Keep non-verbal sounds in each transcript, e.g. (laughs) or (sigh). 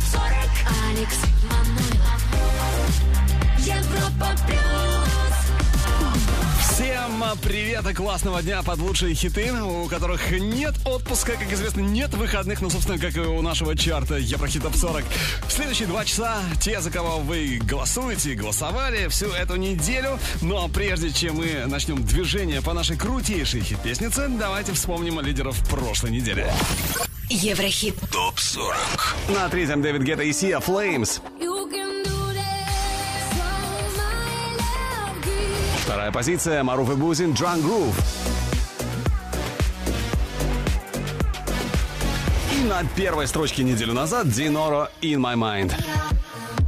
ТОП 40 Алекс Манойлов Европа Плюс Всем привет и классного дня под лучшие хиты, у которых нет отпуска, как известно, нет выходных, ну, собственно, как и у нашего чарта Еврохит Топ 40. В следующие два часа те, за кого вы голосуете, голосовали всю эту неделю. Ну а прежде чем мы начнем движение по нашей крутейшей хит-песнице, давайте вспомним лидеров прошлой недели. Еврохит ТОП 40. На третьем Дэвид Гетта и Сия gives Вторая позиция Маруф и Бузин Drunk Groove. И на первой строчке неделю назад Диноро In My Mind.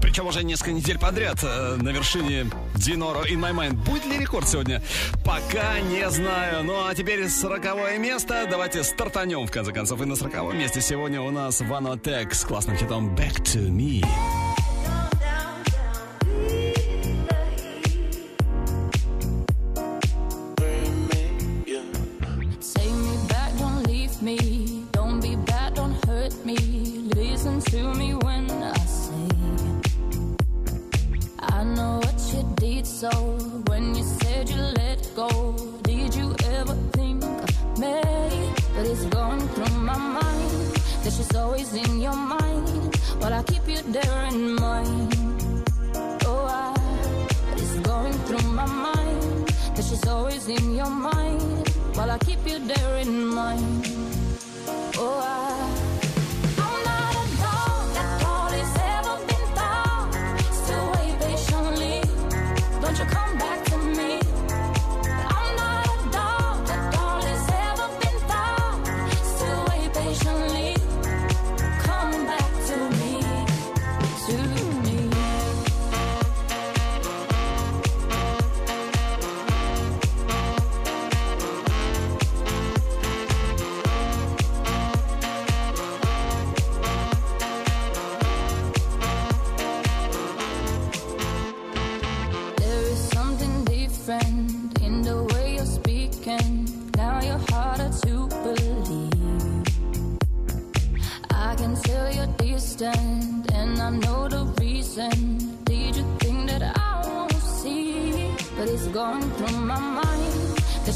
Причем уже несколько недель подряд э, на вершине Диноро In My Mind. Будет ли рекорд сегодня? Пока не знаю. Ну а теперь сороковое место. Давайте стартанем, в конце концов. И на сороковом месте сегодня у нас Ванотек с классным хитом Back to Me. In your mind. But I keep you there in mind. Oh, I, it's going through my mind that she's always in your mind. While I keep you there in mind.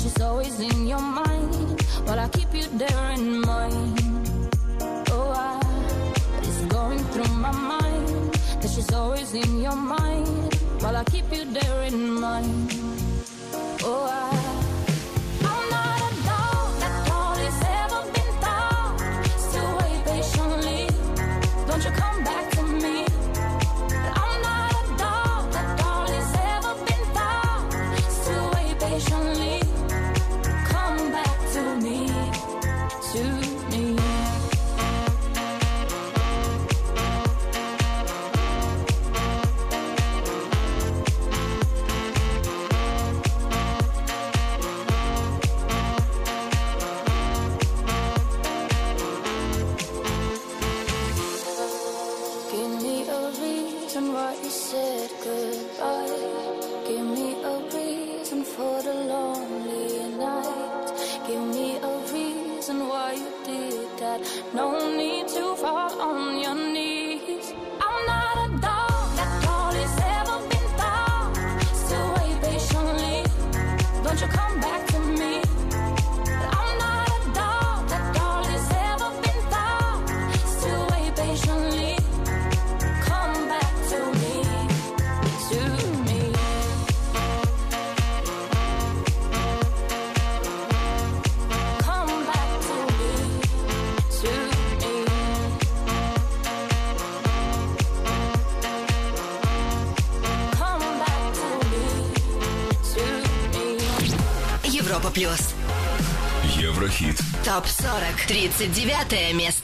She's always in your mind. While I keep you there in mind. Oh, I. It's going through my mind that she's always in your mind. While I keep you there in mind. Oh, I. 39 место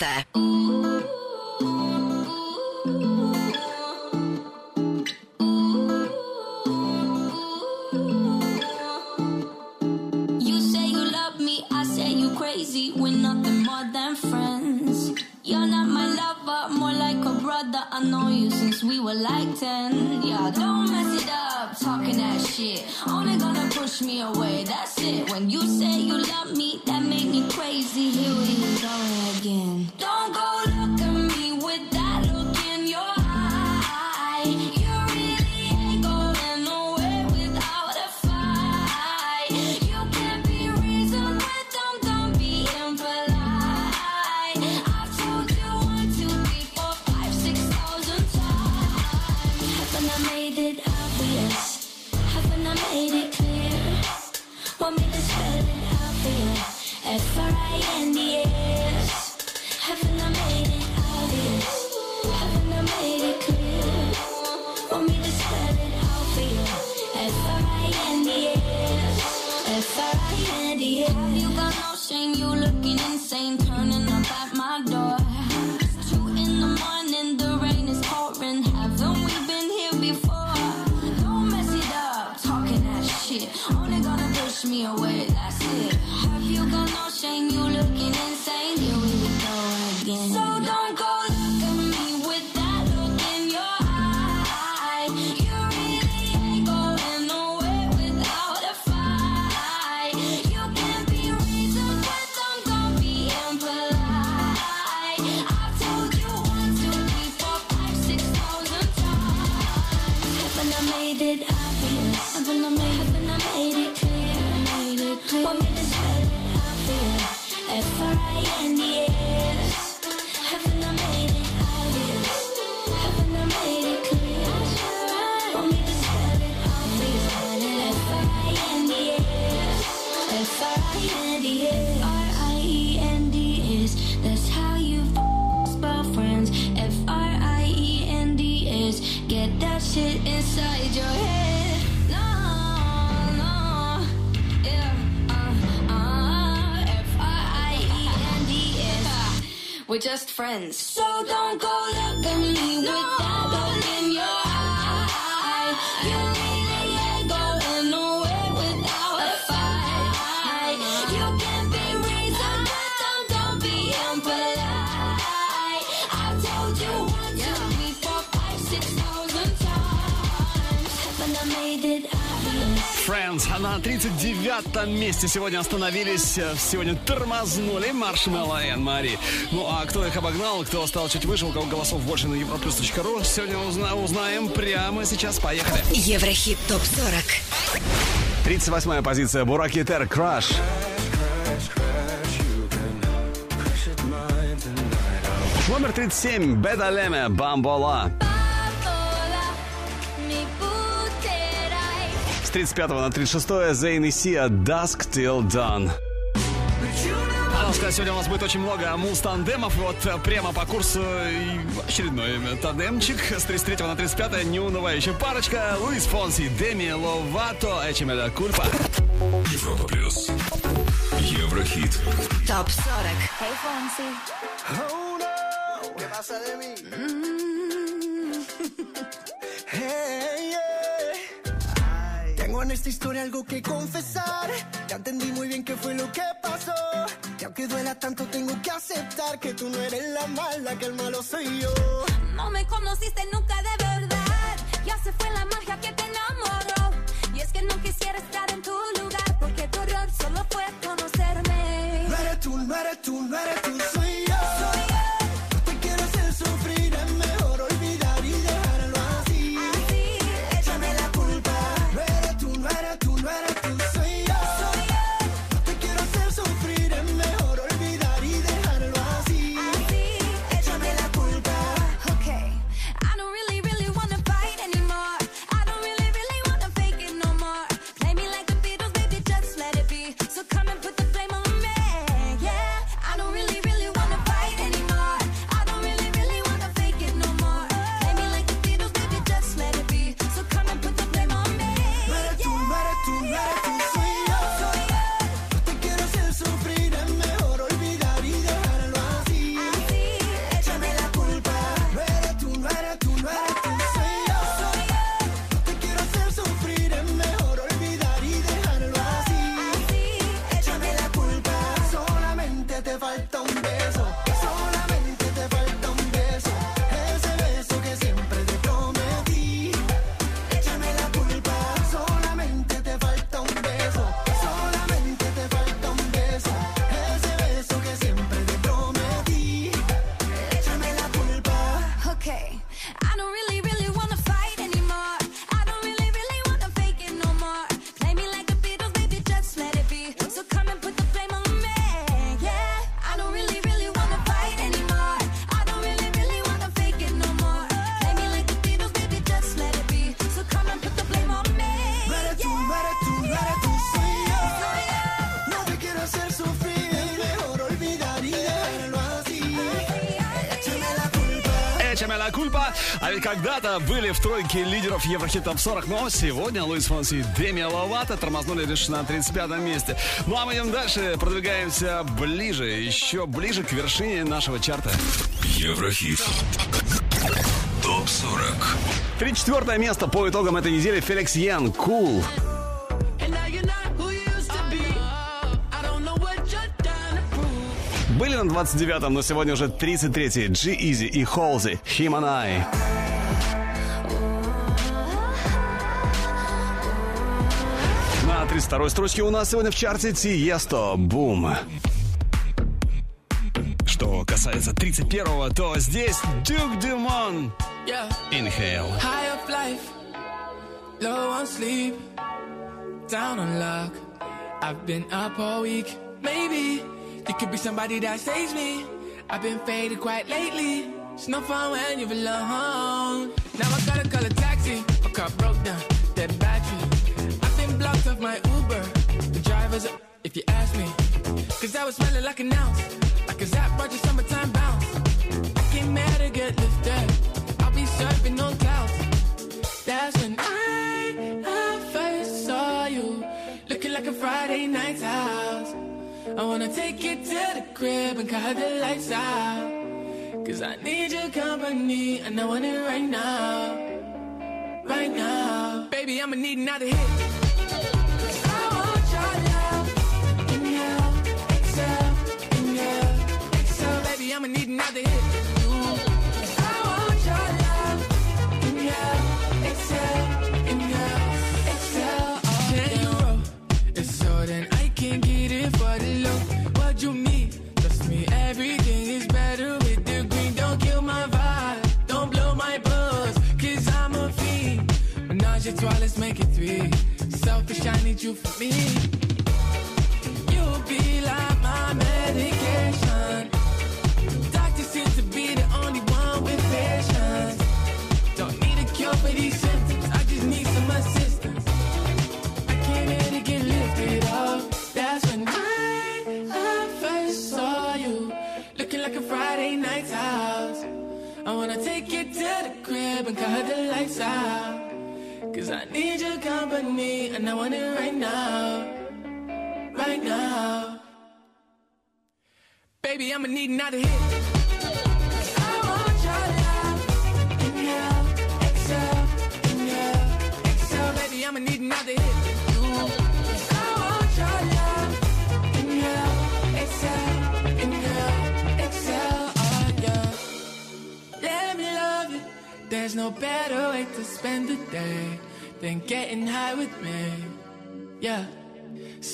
friends. 39 месте сегодня остановились, э, сегодня тормознули Маршмелло и Мари. Ну а кто их обогнал, кто стал чуть выше, у кого голосов больше на europlus.ru, сегодня узна- узнаем прямо сейчас. Поехали. Еврохит ТОП-40. 38 позиция Бураки Тер Краш. Номер 37 Бедалеме Бамбола. Paola, 35 на 36 Зейн и Сия Dusk Till Dawn. А надо сказать, сегодня у нас будет очень много муз-тандемов. Вот э, прямо по курсу и очередной э, тандемчик. С 33 на 35 неунывающая парочка. Луис Фонси, Деми Ловато, Эчемеля Кульпа. Европа плюс. Еврохит. ТОП-40. Hey, Fonsi. Hey, yeah. Tengo en esta historia algo que confesar. Ya entendí muy bien qué fue lo que pasó. Y aunque duela tanto, tengo que aceptar que tú no eres la mala, que el malo soy yo. No me conociste nunca de verdad. Ya se fue la magia que te enamoró. Y es que no quisiera estar en tu lugar. Porque tu error solo fue conocerme. No eres tú, no eres tú, no eres tú, когда-то были в тройке лидеров Еврохит Топ 40, но сегодня Луис Фонси и Деми Ловато тормознули лишь на 35 месте. Ну а мы идем дальше, продвигаемся ближе, еще ближе к вершине нашего чарта. Еврохит. Топ 40. 34 место по итогам этой недели Феликс Ян, Кул. Были на 29-м, но сегодня уже 33-й G-Eazy и Холзи, Him and I. 32-й строчке у нас сегодня в чарте Тиесто, Бум. Что касается 31-го, то здесь Дюк Дюмон. Inhale. High up life, low on sleep, down on luck. I've been up all week. Maybe you could be somebody that saves me. I've been faded quite lately. It's no fun when you're alone. Now I gotta call a my Uber. The driver's a, if you ask me. Cause I was smelling like an ounce. Like a Zap Roger summertime bounce. I came mad to get lifted. I'll be surfing on clouds. That's when I, I first saw you. Looking like a Friday night house. I wanna take you to the crib and cut the lights out. Cause I need your company and I want it right now. Right now. Baby, I'ma need another hit. I'ma need another hit.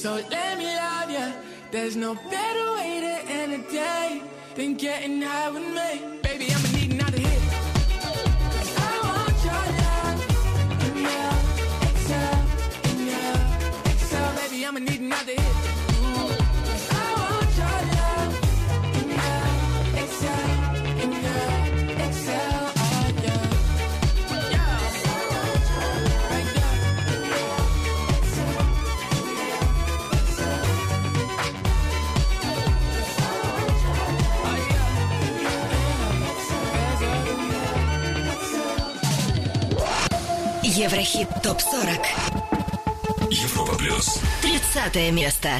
So let me love you. There's no better way to end a day than getting high with me. Еврохит ТОП-40. Европа Плюс. 30 место.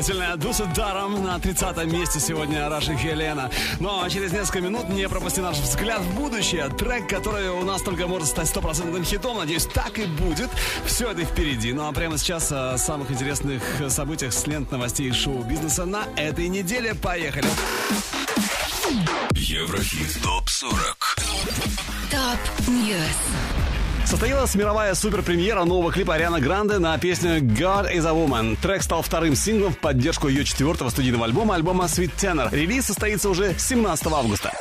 Трогательная Дуса Даром на 30 месте сегодня Раша Хелена. Ну а через несколько минут не пропусти наш взгляд в будущее. Трек, который у нас только может стать стопроцентным хитом. Надеюсь, так и будет. Все это впереди. Ну а прямо сейчас о самых интересных событиях с лент новостей шоу-бизнеса на этой неделе. Поехали! Еврохит ТОП-40 Top News. Состоялась мировая суперпремьера нового клипа Арианы Гранде на песню God is a Woman. Трек стал вторым синглом в поддержку ее четвертого студийного альбома, альбома Sweetener. Релиз состоится уже 17 августа.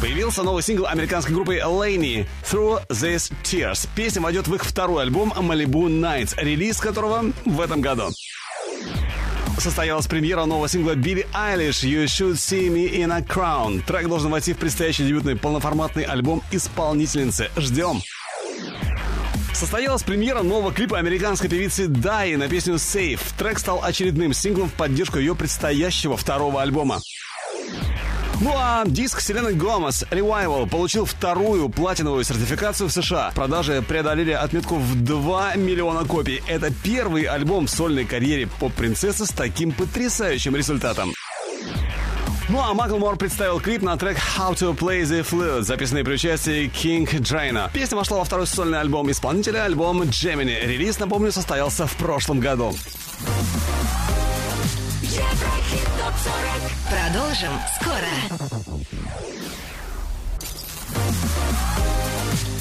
Появился новый сингл американской группы Laney Through These Tears. Песня войдет в их второй альбом Malibu Nights, релиз которого в этом году. Состоялась премьера нового сингла Билли Айлиш «You Should See Me in a Crown». Трек должен войти в предстоящий дебютный полноформатный альбом исполнительницы. Ждем! Состоялась премьера нового клипа американской певицы Дай на песню Safe. Трек стал очередным синглом в поддержку ее предстоящего второго альбома. Ну а диск Селены Гомес Revival получил вторую платиновую сертификацию в США. Продажи преодолели отметку в 2 миллиона копий. Это первый альбом в сольной карьере поп-принцессы с таким потрясающим результатом. Ну а Маклмор представил клип на трек How to Play the Flute, записанный при участии King Джейна. Песня вошла во второй сольный альбом исполнителя, альбом Gemini. Релиз, напомню, состоялся в прошлом году. Еврохит ТОП-40 Продолжим скоро.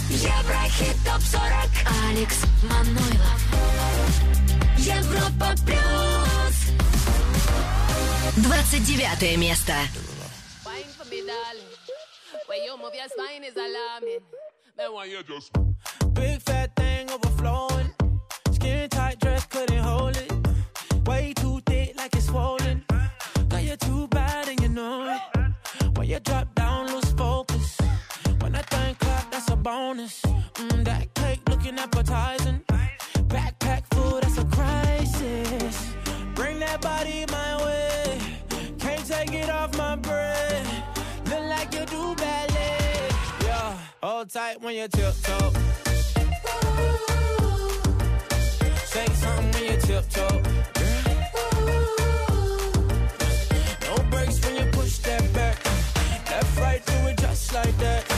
Еврохит ТОП-40 Алекс Манойлов. Европа Плюс 29 место. Wine for me, darling. Where you move your spine is alarming. Then why you just Big fat thing overflowing. Skin tight dress couldn't hold it. Way too thick like it's swollen. Girl, you're too bad and you know it. When you drop down, lose focus. When that thing clap, that's a bonus. Tight when you tiptoe. Say something when you tiptoe. No breaks when you push that back. Left, right, do it just like that.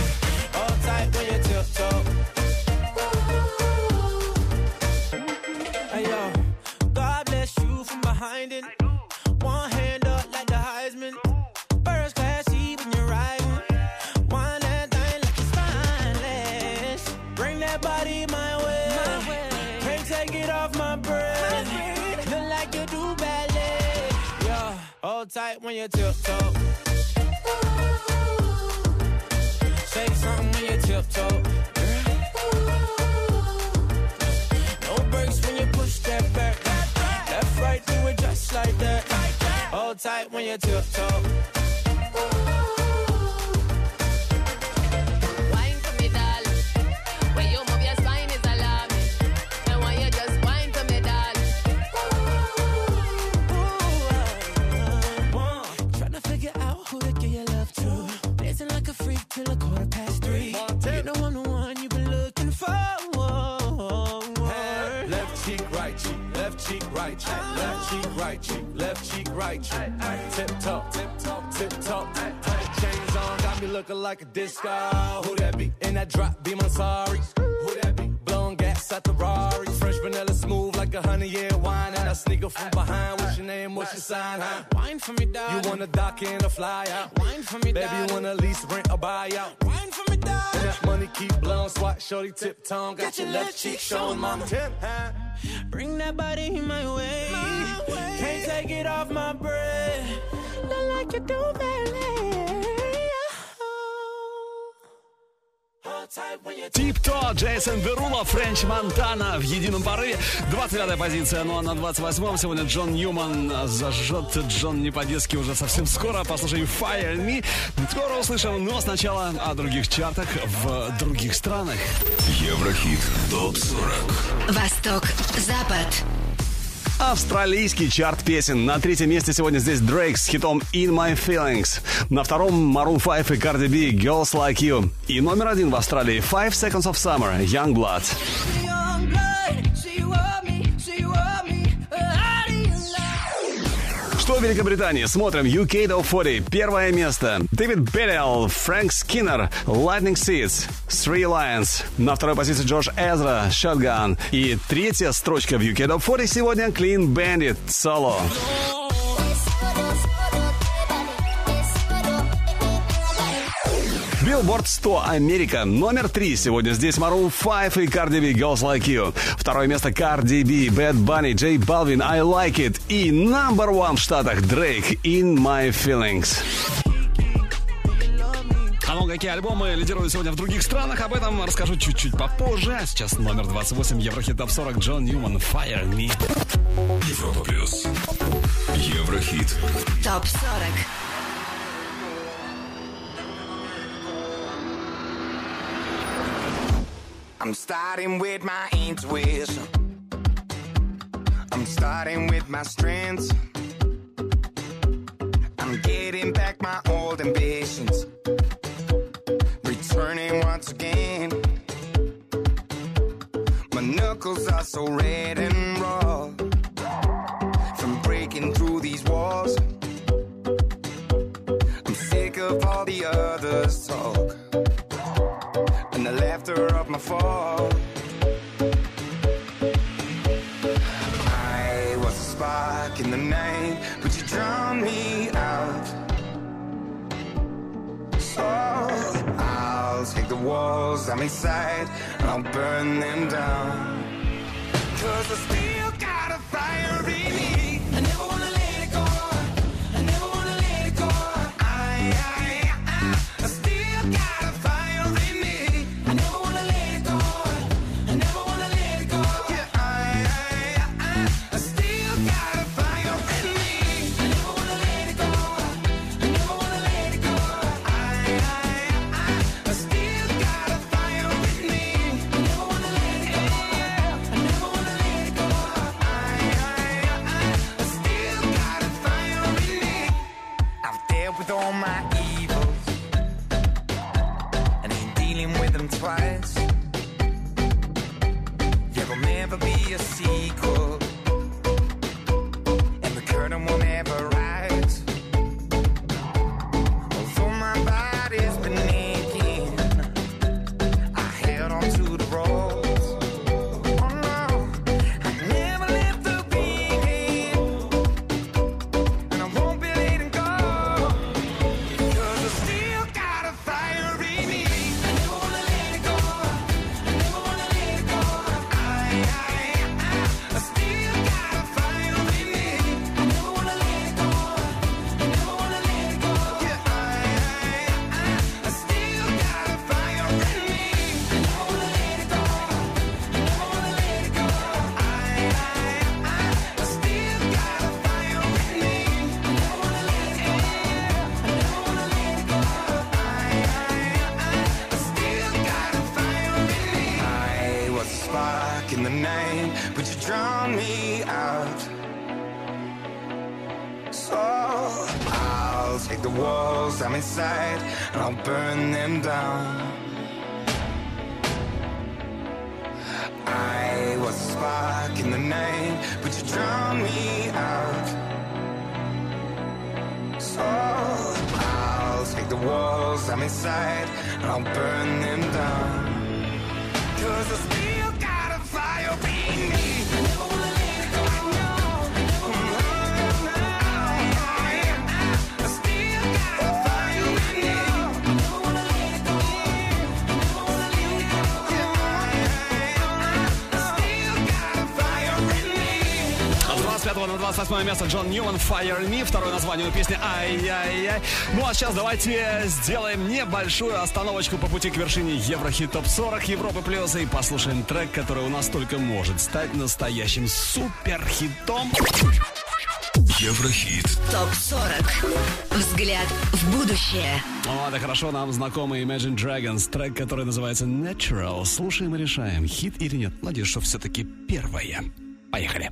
Tight when you tiptoe. Say something when you tiptoe. No breaks when you push that back. Left, right, do it just like that. Hold tight when you tiptoe. Right cheek, left cheek, right cheek. Tip top, tip top, tip top. Chains on, got me looking like a disco. Ah, who that be? In that drop, be my sorry. Who that be? Blowing gas at the Rari. Fresh vanilla smooth like a honey year wine. And I sneak up from behind. What's your name? What's your sign? Huh? Wine for me, darling. You wanna dock in a fly out? Wine for me, Baby, darling. you wanna lease, rent, or buy out? Wine for me, dog. And that money keep blowing, swat, shorty, tip tongue. Got, your left cheek showing, mama. Tip, huh? Bring that body in my way. Can't take it off my breath. Look like you do you Тип-то, Джейсон Дерула, Френч Монтана в едином порыве. 29 позиция, ну а на 28-м сегодня Джон Ньюман зажжет Джон не по-детски уже совсем скоро. Послушаем Fire and Me. Скоро услышим, но сначала о других чартах в других странах. Еврохит ТОП-40 Восток, Запад. Австралийский чарт песен. На третьем месте сегодня здесь Дрейк с хитом In My Feelings. На втором Maroon 5 и Cardi B Girls Like You. И номер один в Австралии Five Seconds of Summer Youngblood. Young blood, she want me, she want Великобритании? Смотрим. UK Top 40. Первое место. Дэвид Беллиал, Фрэнк Скиннер, Lightning Seeds, Three Lions. На второй позиции Джош Эзра, Shotgun. И третья строчка в UK Top 40 сегодня Clean Bandit, Solo. Билборд 100 Америка. Номер три сегодня здесь Maroon 5 и Cardi B Girls Like You. Второе место Cardi B, Bad Bunny, J Balvin I Like It. И number one в Штатах Drake In My Feelings. А ну, какие альбомы лидируют сегодня в других странах, об этом расскажу чуть-чуть попозже. А сейчас номер 28 Еврохит Топ 40 Джон Ньюман Fire In Me. Европа плюс. Еврохит. ТОП 40. I'm starting with my intuition. I'm starting with my strengths. I'm getting back my old ambitions. Returning once again. My knuckles are so red and raw. From breaking through these walls. I'm sick of all the others' talk fall. I was a spark in the night, but you drowned me out. So I'll take the walls I'm inside and I'll burn them down. Cause I still 25 на 28 место Джон Ньюман Fire Me. Второе название у песни Ай-яй-яй. Ну а сейчас давайте сделаем небольшую остановочку по пути к вершине Еврохит Топ 40 Европы Плюс и послушаем трек, который у нас только может стать настоящим суперхитом. Еврохит. ТОП 40. Взгляд в будущее. О, да хорошо, нам знакомый Imagine Dragons, трек, который называется Natural. Слушаем и решаем, хит или нет. Надеюсь, что все-таки первое. Поехали.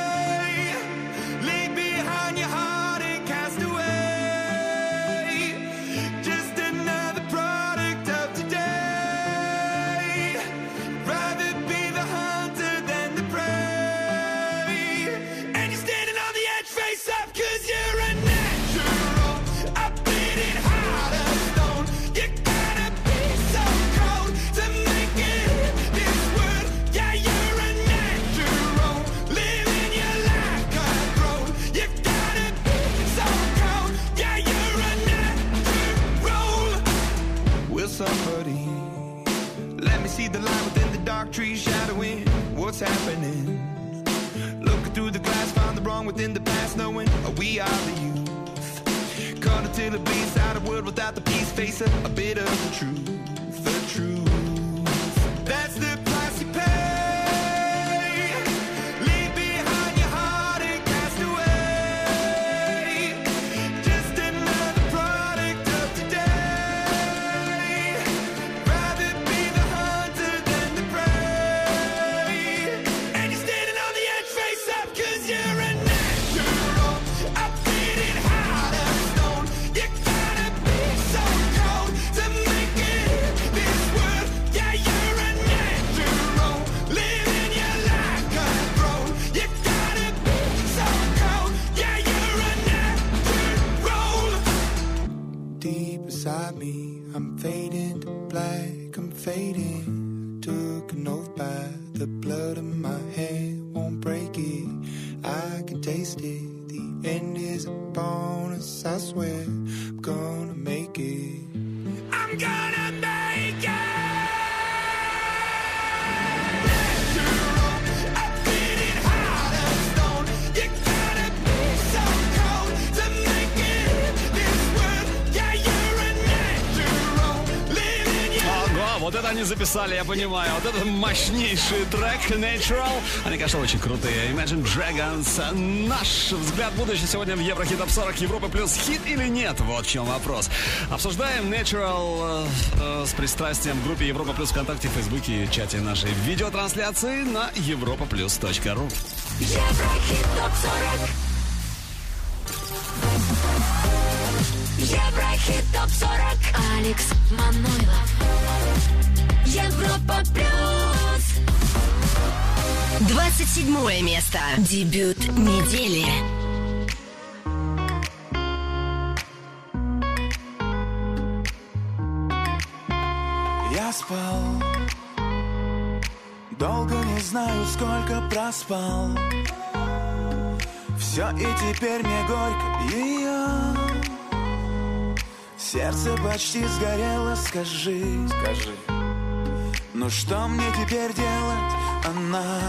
Happening? Looking through the glass, find the wrong within the past, knowing we are the youth. Caught until it bleeds out a world without the peace, face a, a bit of the truth, записали, я понимаю. Вот это мощнейший трек Natural. Они, конечно, очень крутые. Imagine Dragons. Наш взгляд будущее сегодня в Еврохит Топ 40 Европы плюс хит или нет? Вот в чем вопрос. Обсуждаем Natural э, э, с пристрастием в группе Европа плюс ВКонтакте, Фейсбуке и чате нашей видеотрансляции на europaplus.ru. Еврохит топ 40 Еврохит топ 40 Алекс Манойлов Европа плюс. 27 место. Дебют недели. Я спал. Долго не знаю, сколько проспал. Все и теперь мне горько ее Сердце почти сгорело, скажи. Скажи Ну что мне теперь делать, она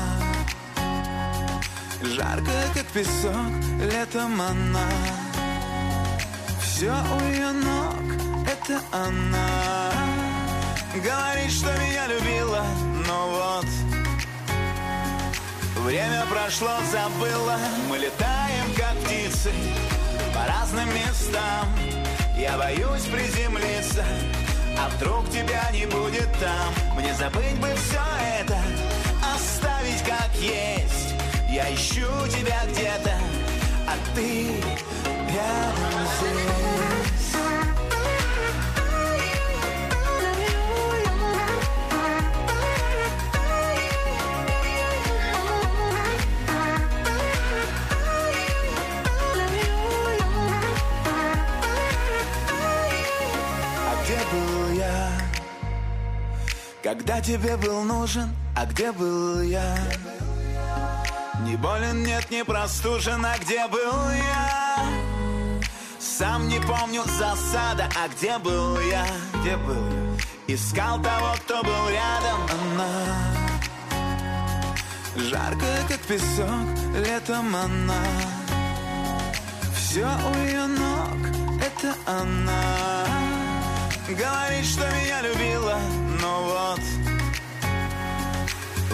Жарко, как песок, летом она. Все у ее ног, это она. Говорит, что меня любила, но вот Время прошло, забыла. Мы летаем, как птицы По разным местам. Я боюсь приземлиться А вдруг тебя не будет там? Мне забыть бы все это Оставить как есть. Я ищу тебя где-то А ты рядом здесь Когда тебе был нужен, а где был я? Не болен, нет, не простужен, а где был я? Сам не помню засада, а где был я? Где был я? Искал того, кто был рядом, она Жарко, как песок, летом она Все у ее ног, это она Говорит, что меня любила, но вот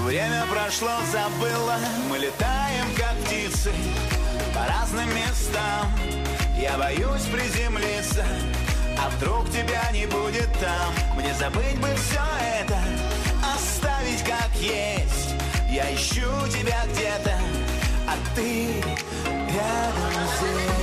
Время прошло, забыла. Мы летаем, как птицы По разным местам. Я боюсь приземлиться А вдруг тебя не будет там. Мне забыть бы все это Оставить как есть. Я ищу тебя где-то, а ты рядом здесь.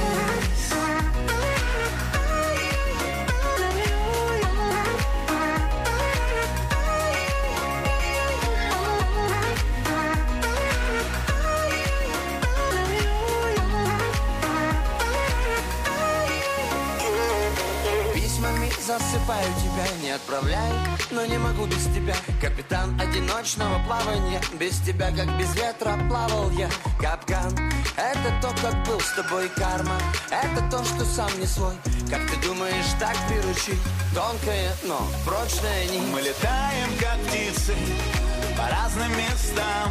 Засыпаю тебя, не отправляю, но не могу без тебя. Капитан одиночного плавания, без тебя, как без ветра, плавал я. Капкан, это то, как был с тобой карма, это то, что сам не свой. Как ты думаешь, так приручить? Тонкая, но прочная нить. Мы летаем, как птицы, по разным местам.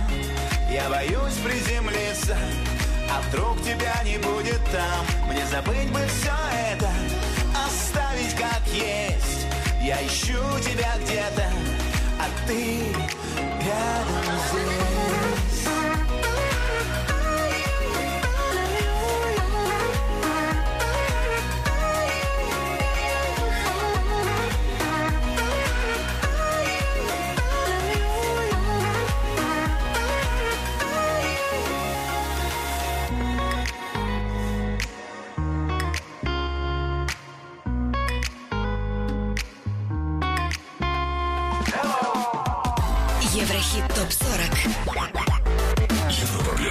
Я боюсь приземлиться, а вдруг тебя не будет там? Мне забыть бы все это, оставить как есть. Я ищу тебя где-то, а ты рядом здесь.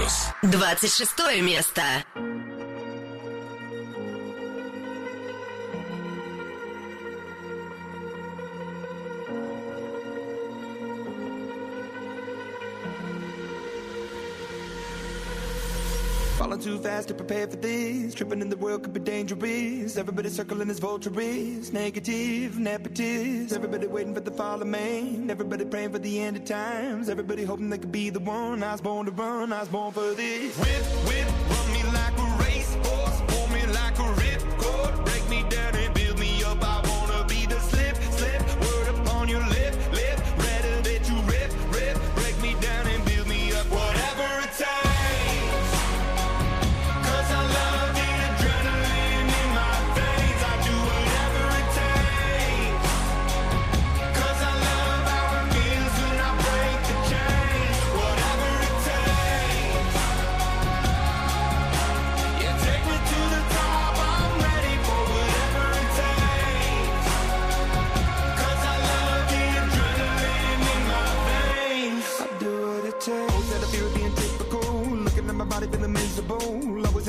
Плюс. 26 место. Falling too fast to prepare for this. Tripping in the world could be dangerous. Everybody circling as vultures. Negative, nepotist. Everybody waiting for the fall of man. Everybody praying for the end of times. Everybody hoping they could be the one. I was born to run. I was born for this. Whip, whip,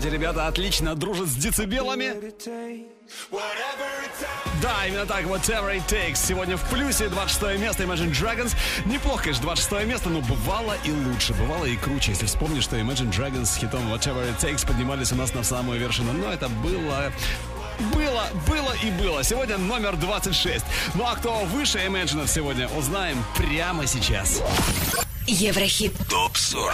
Эти ребята отлично дружат с децибелами. Да, именно так, whatever it takes. Сегодня в плюсе 26 место Imagine Dragons. Неплохо, конечно, 26 место, но бывало и лучше, бывало и круче. Если вспомнишь, что Imagine Dragons с хитом Whatever it takes поднимались у нас на самую вершину. Но это было... Было, было и было. Сегодня номер 26. Ну а кто выше Imagine сегодня, узнаем прямо сейчас. Еврохит ТОП-40.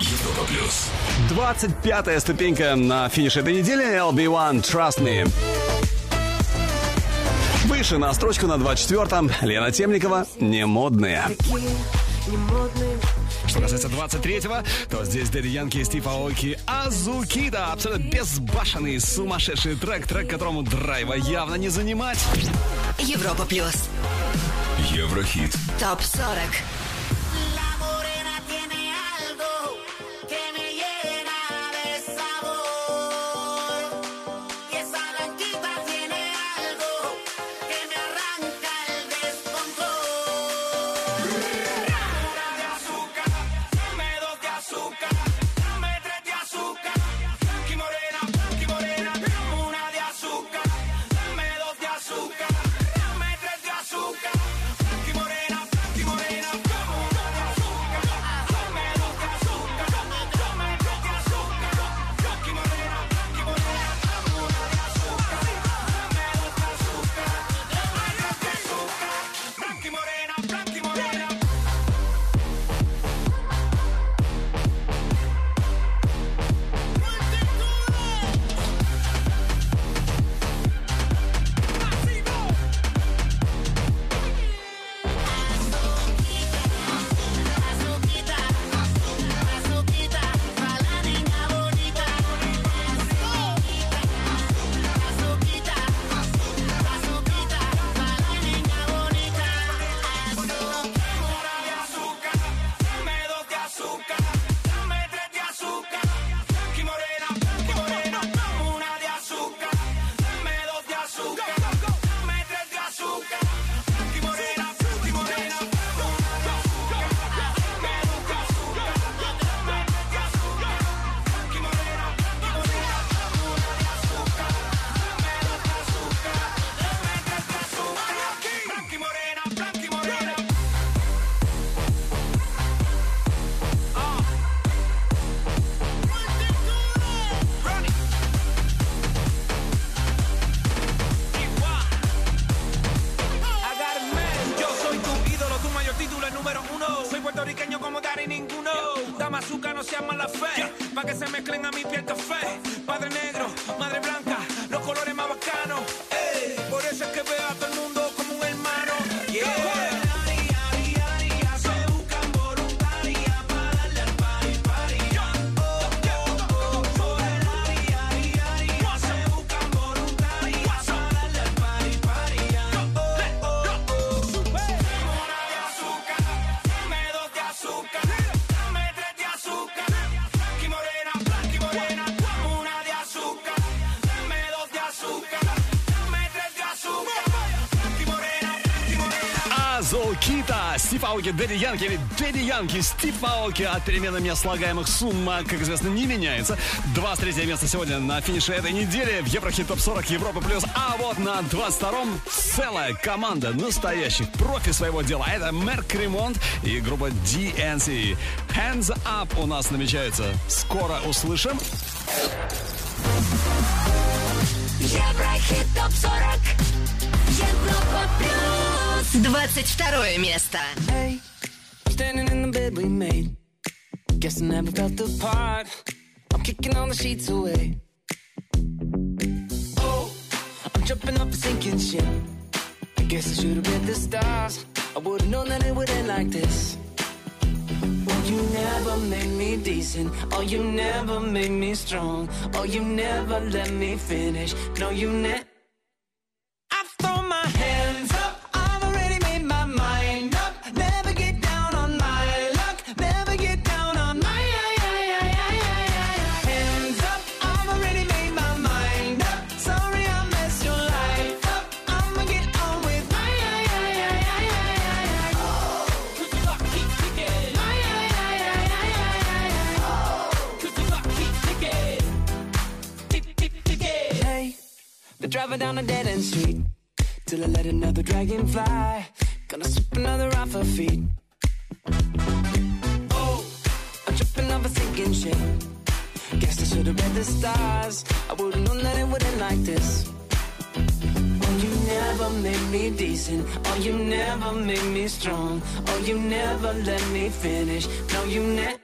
Европа плюс. 25-я ступенька на финише этой недели. LB1 Trust Me. Выше на строчку на 24-м Лена Темникова «Не модные». Такие не модные, Что касается 23-го, то здесь Дэдди Янки и Стив Аоки Азукида. Абсолютно безбашенный, сумасшедший трек, трек, которому драйва явно не занимать. Европа плюс. Еврохит. Топ 40. Азукита, Стив Аоки, Дэдди Янки или Дэдди Янки, Стив Аоки от перемены мест слагаемых сумма, как известно, не меняется. 23 место сегодня на финише этой недели в Еврохит Топ 40 Европа Плюс. А вот на 22-м целая команда настоящих профи своего дела. Это Мерк Ремонт и группа DNC. Hands Up у нас намечается. Скоро услышим. Еврохит топ 40. Европа плюс. 22 место. Hey, standing in the bed we made. Guess I never felt the part. I'm kicking all the sheets away. Oh, I'm jumping off a sinking ship. I guess I should have read the stars. I would've known that it would end like this. Oh, you never made me decent. Oh, you never made me strong. Oh, you never let me finish. No, you never. Driving down a dead end street till I let another dragon fly. Gonna slip another off her feet. Oh, I'm tripping off a sinking ship. Guess I should have read the stars. I would've known that it would end like this. Oh, you never made me decent. Oh, you never made me strong. Oh, you never let me finish. No, you never.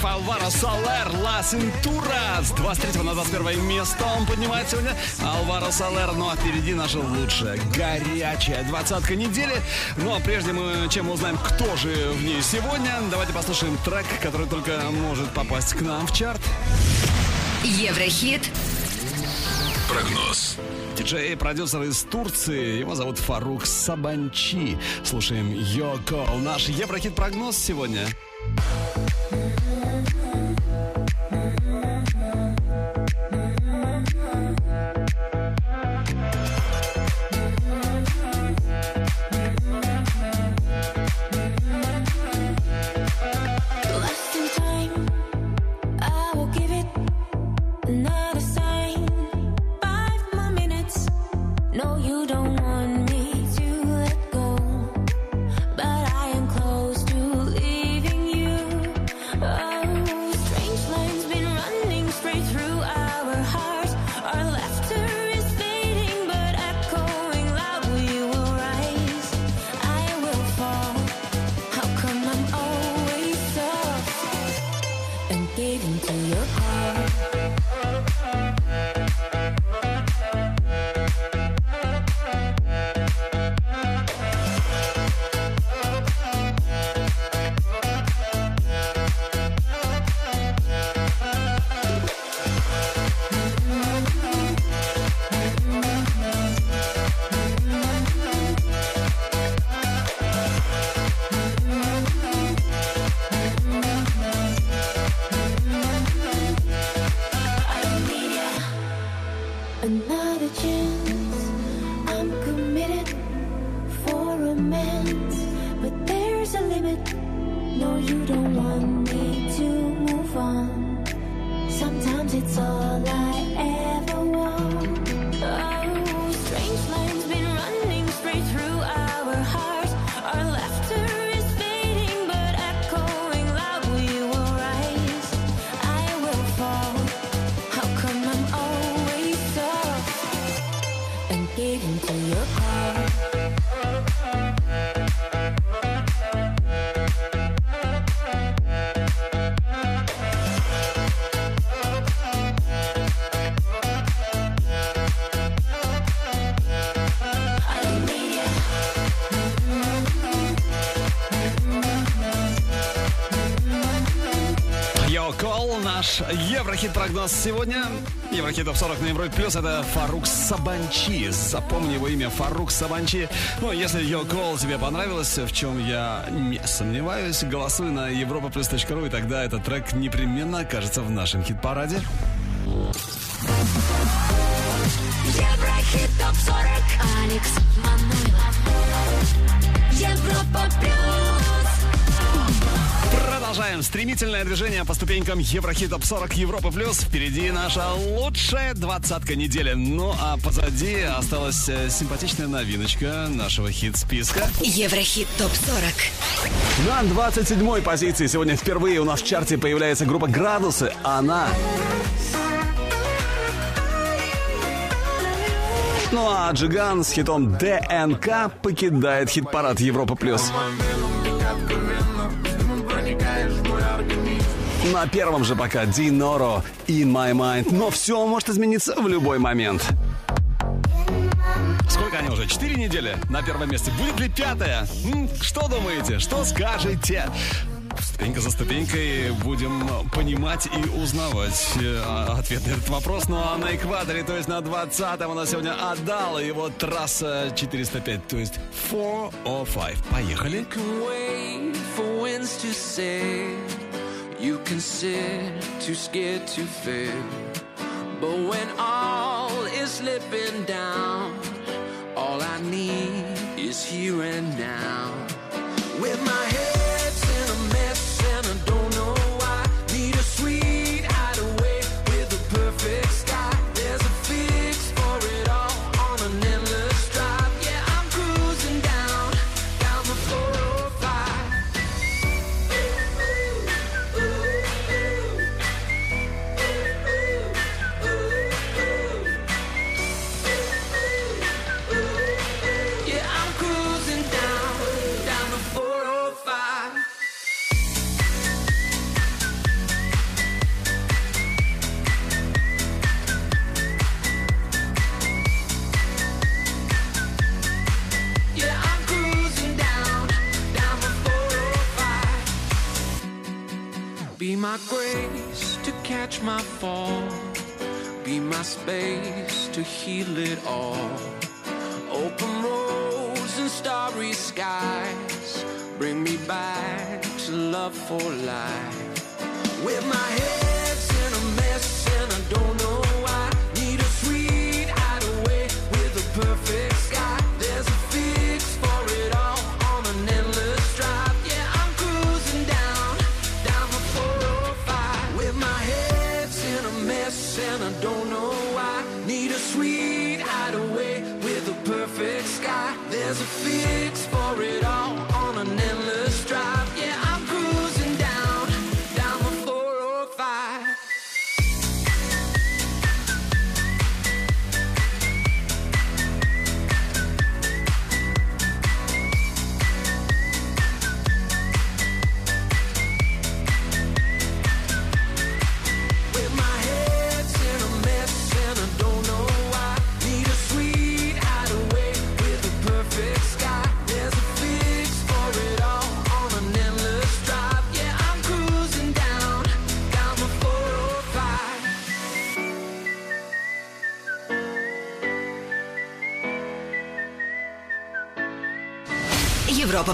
Шериф Алваро Салер Ла Синтура с 23 на 21 место он поднимает сегодня. Алваро Салер, ну а впереди наша лучшая, горячая двадцатка недели. Ну а прежде мы, чем узнаем, кто же в ней сегодня, давайте послушаем трек, который только может попасть к нам в чарт. Еврохит. Прогноз. Диджей и продюсер из Турции. Его зовут Фарук Сабанчи. Слушаем Йоко. Наш Еврохит прогноз сегодня. Наш Еврохит-прогноз сегодня. Еврохит топ 40 на Европе Плюс это Фарук Сабанчи. Запомни его имя Фарук Сабанчи. Ну, если Йо Кол тебе понравилось, в чем я не сомневаюсь, голосуй на europaplus.ru, и тогда этот трек непременно окажется в нашем хит-параде. Еврохит топ-40 Алекс Манойлов Продолжаем стремительное движение по ступенькам Еврохит топ 40 Европы плюс. Впереди наша лучшая двадцатка недели. Ну а позади осталась э, симпатичная новиночка нашего хит-списка. Еврохит ТОП-40. На 27-й позиции сегодня впервые у нас в чарте появляется группа «Градусы». Она... Ну а Джиган с хитом ДНК покидает хит-парад Европа плюс. На первом же пока Диноро In My Mind. Но все может измениться в любой момент. Сколько они уже? Четыре недели на первом месте. Будет ли пятая? Что думаете? Что скажете? Ступенька за ступенькой будем понимать и узнавать э, ответ на этот вопрос. Ну а на экваторе, то есть на 20-м у нас сегодня и его трасса 405, то есть 405. Поехали. can You can sit too scared to fail. But when all is slipping down, all I need is here and now. With my head's my grace to catch my fall. Be my space to heal it all. Open roads and starry skies. Bring me back to love for life. With my head's in a mess and I don't There's a fix for it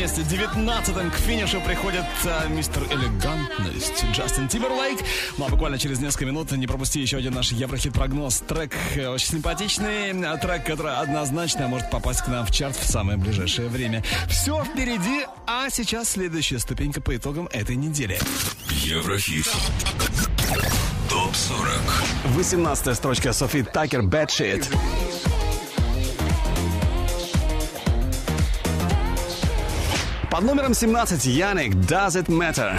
Месте. 19 к финишу приходит э, мистер Элегантность Джастин Тимберлейк. Ну а буквально через несколько минут не пропусти еще один наш Еврохит-прогноз. Трек э, очень симпатичный, э, трек, который однозначно может попасть к нам в чарт в самое ближайшее время. Все впереди, а сейчас следующая ступенька по итогам этой недели. Еврохит. Топ 40. 18 строчка Софи Такер Bad Shit. Под номером 17 Яник Does It Matter.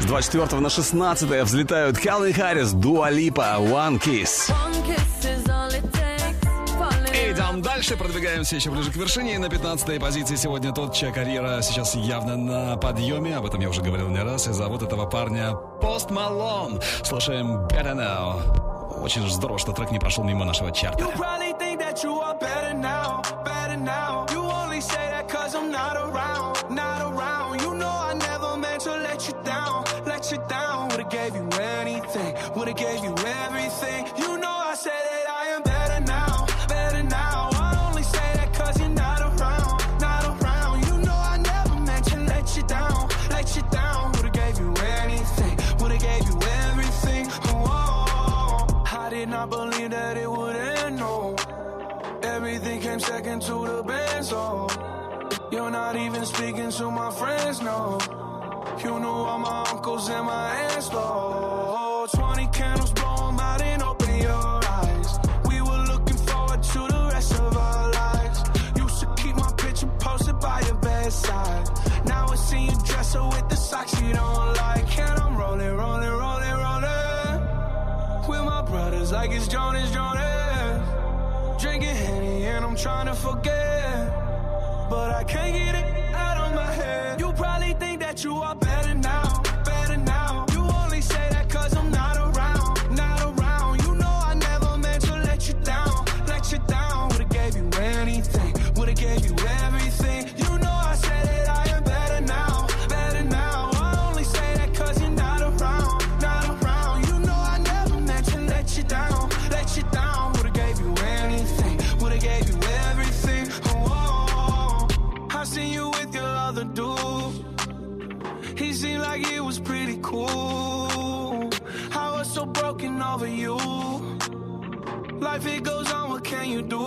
С 24 на 16 взлетают Калвин Харрис, Дуа Липа, One Kiss. И идем дальше, продвигаемся еще ближе к вершине. И на 15 позиции сегодня тот, чья карьера сейчас явно на подъеме. Об этом я уже говорил не раз. И зовут этого парня Пост Малон. Слушаем Better Now. Очень здорово, что трек не прошел мимо нашего чарта. You probably think that you are better now, better now. Only say that cause I'm not around, not around. You know I never meant to let you down, let you down. Would've gave you anything, would've gave you everything. You know I said that I am better now, better now. I only say that cause you're not around, not around. You know I never meant to let you down, let you down. Would've gave you anything, would've gave you everything. Oh, I did not believe that it would end, no. Everything came second to the band, so not even speaking to my friends, no. You knew all my uncles and my aunts, though. 20 candles, blow 'em out and open your eyes. We were looking forward to the rest of our lives. Used to keep my picture posted by your bedside. Now I see you dress her with the socks you don't like. And I'm rolling, rolling, rolling, rolling. With my brothers like it's Jonas, Jonas. Drinking Henny and I'm trying to forget. But I can't get it out of my head. You probably think that you are better now, another dude. He seemed like he was pretty cool. I was so broken over you. Life it goes on, what can you do?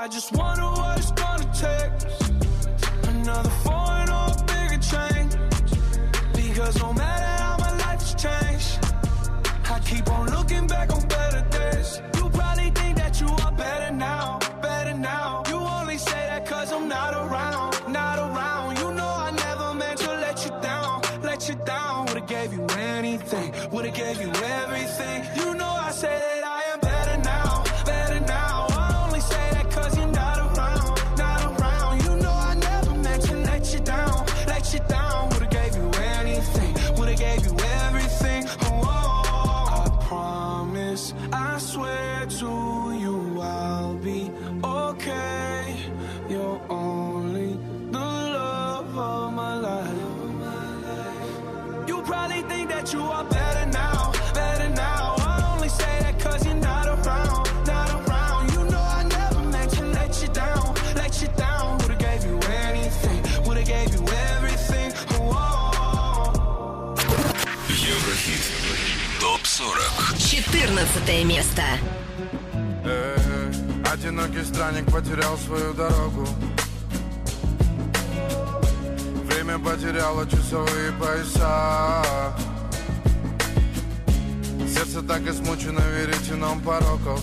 I just wonder what it's gonna take. Another foreign or bigger change. Because no matter anything, would've gave you everything. You know I say 14 место. Эй, Одинокий странник потерял свою дорогу. Время потеряло часовые пояса. Сердце так измучено веретеном пороков.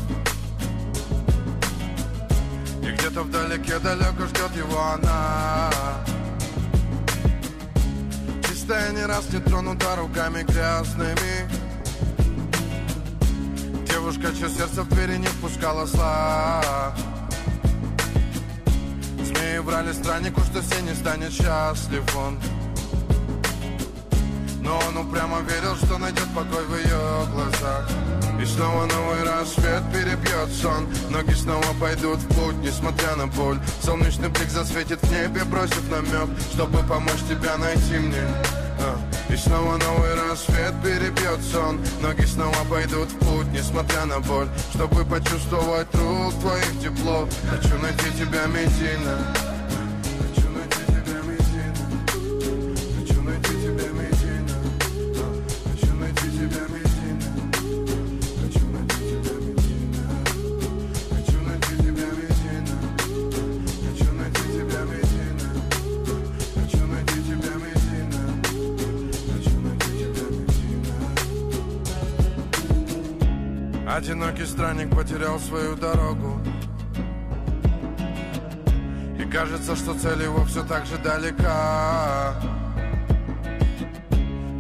И где-то вдалеке далеко ждет его она. Чистая не раз не тронута руками грязными Девушка, чье сердце в двери не впускала зла. Змеи врали страннику, что все не станет счастлив он. Но он упрямо верил, что найдет покой в ее глазах. И снова новый рассвет перебьет сон. Ноги снова пойдут в путь, несмотря на боль. Солнечный блик засветит в небе, бросив намек Чтобы помочь тебя найти мне И снова новый рассвет перебьет сон. Ноги снова пойдут в путь, несмотря на боль. Чтобы почувствовать рук твоих тепло Хочу найти тебя медийно странник потерял свою дорогу. И кажется, что цель его все так же далека.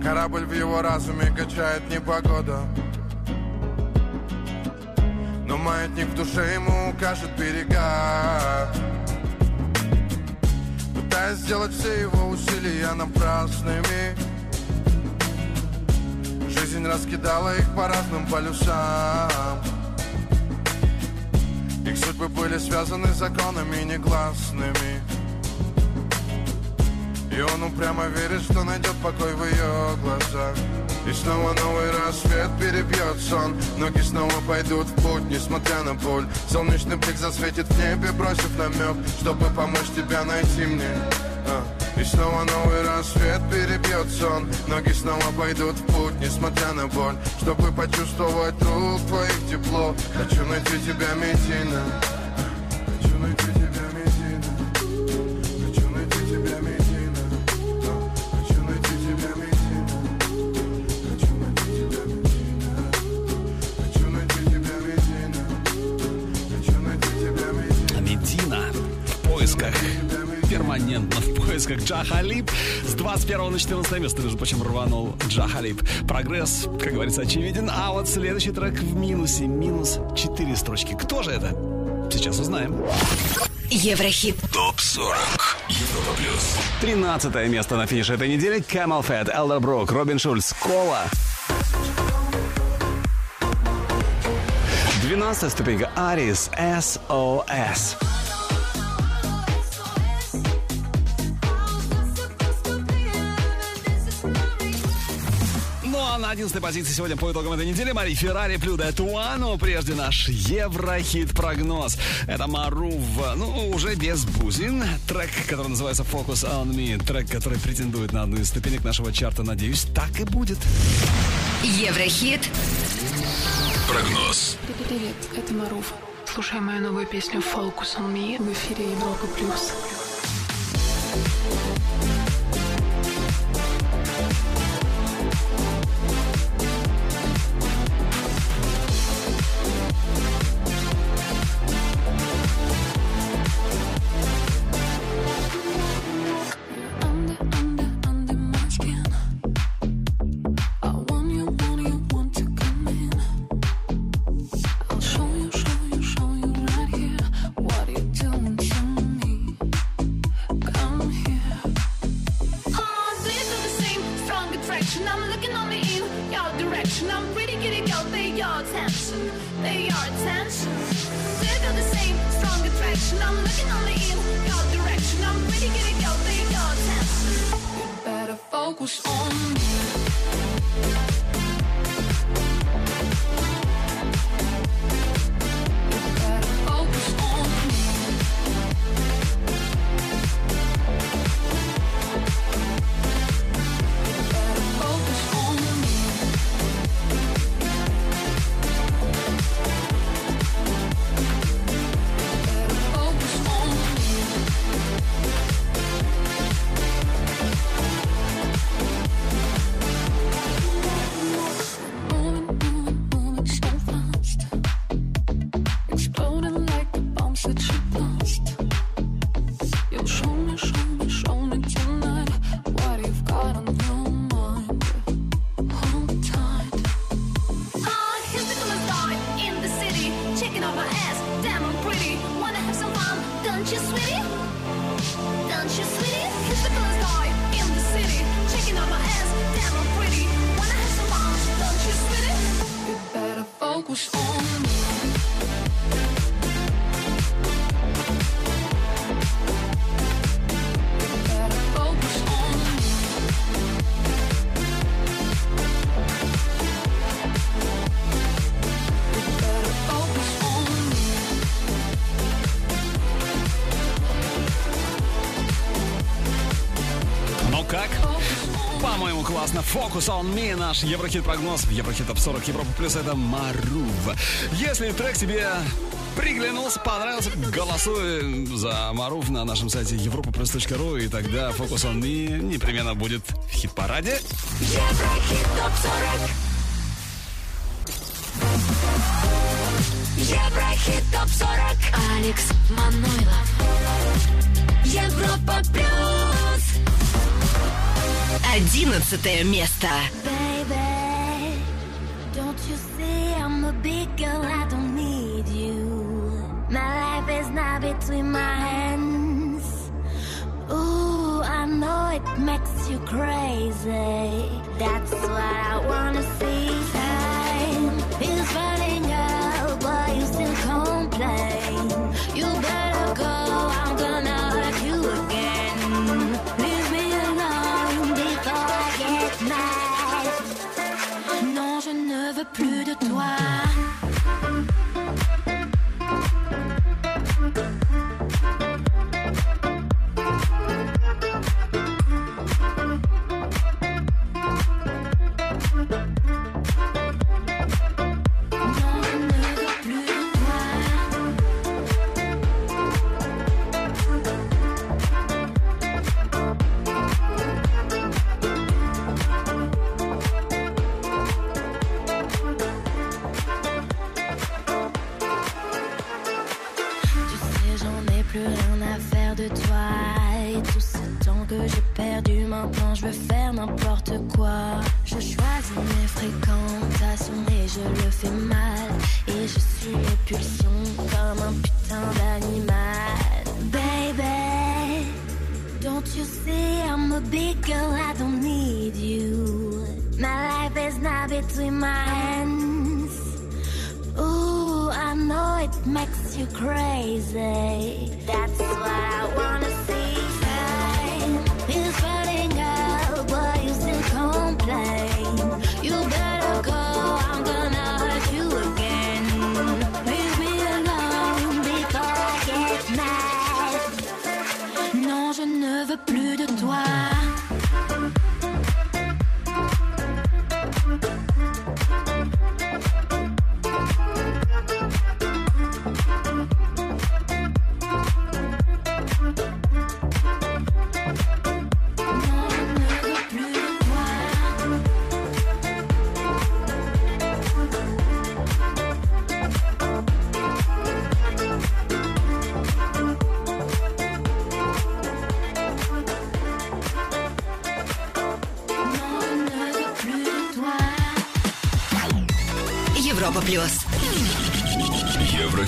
Корабль в его разуме качает непогода. Но маятник в душе ему укажет берега. Пытаясь сделать все его усилия напрасными Жизнь раскидала их по разным полюсам Их судьбы были связаны законами негласными. И он упрямо верит, что найдет покой в ее глазах. И снова новый рассвет перебьет сон. Ноги снова пойдут в путь, несмотря на боль. Солнечный блик засветит в небе, бросив намек Чтобы помочь тебя найти мне А. И снова новый рассвет перебьет сон. Ноги снова пойдут в путь, несмотря на боль. Чтобы почувствовать рук твоих тепло Хочу найти тебя медийно поисках Джа Халиб. С 21 на 14 место, между прочим, рванул Джа Халиб. Прогресс, как говорится, очевиден. А вот следующий трек в минусе. Минус 4 строчки. Кто же это? Сейчас узнаем. Еврохит. Топ 40. Европа плюс. 13 место на финише этой недели. Camel Fat, Брук, Робин Шульц, Кола. 12 ступенька. Арис, SOS. 12 позиции сегодня по итогам этой недели. Мари Феррари, Плюда Туану. Прежде наш Еврохит-прогноз. Это Марув, ну, уже без бузин. Трек, который называется Focus on Me. Трек, который претендует на одну из ступенек нашего чарта. Надеюсь, так и будет. Еврохит. Прогноз. Привет, это Марув. Слушай мою новую песню Focus on Me в эфире Европа Плюс. Фокус on Me, наш. Еврохит-прогноз в Еврохит Топ 40 Европа Плюс, это Марув. Если трек тебе приглянулся, понравился, голосуй за Марув на нашем сайте europaplus.ru, и тогда Фокус on Me непременно будет в хит-параде. Еврохит Топ 40 Еврохит топ 40 Алекс Манойлов. Европа плюс. Одиннадцатое место. Baby, don't you see I'm a big girl, I don't need you. My life is between my hands. Ooh, I know it makes you crazy. That's what I wanna see. j'ai perdu maintenant, je veux faire n'importe quoi. Je choisis mes fréquentations et je le fais mal. Et je suis mes comme un putain d'animal. Baby, don't you see I'm a big girl, I don't need you. My life is not between my hands. Ooh, I know it makes you crazy. That's why I wanna life.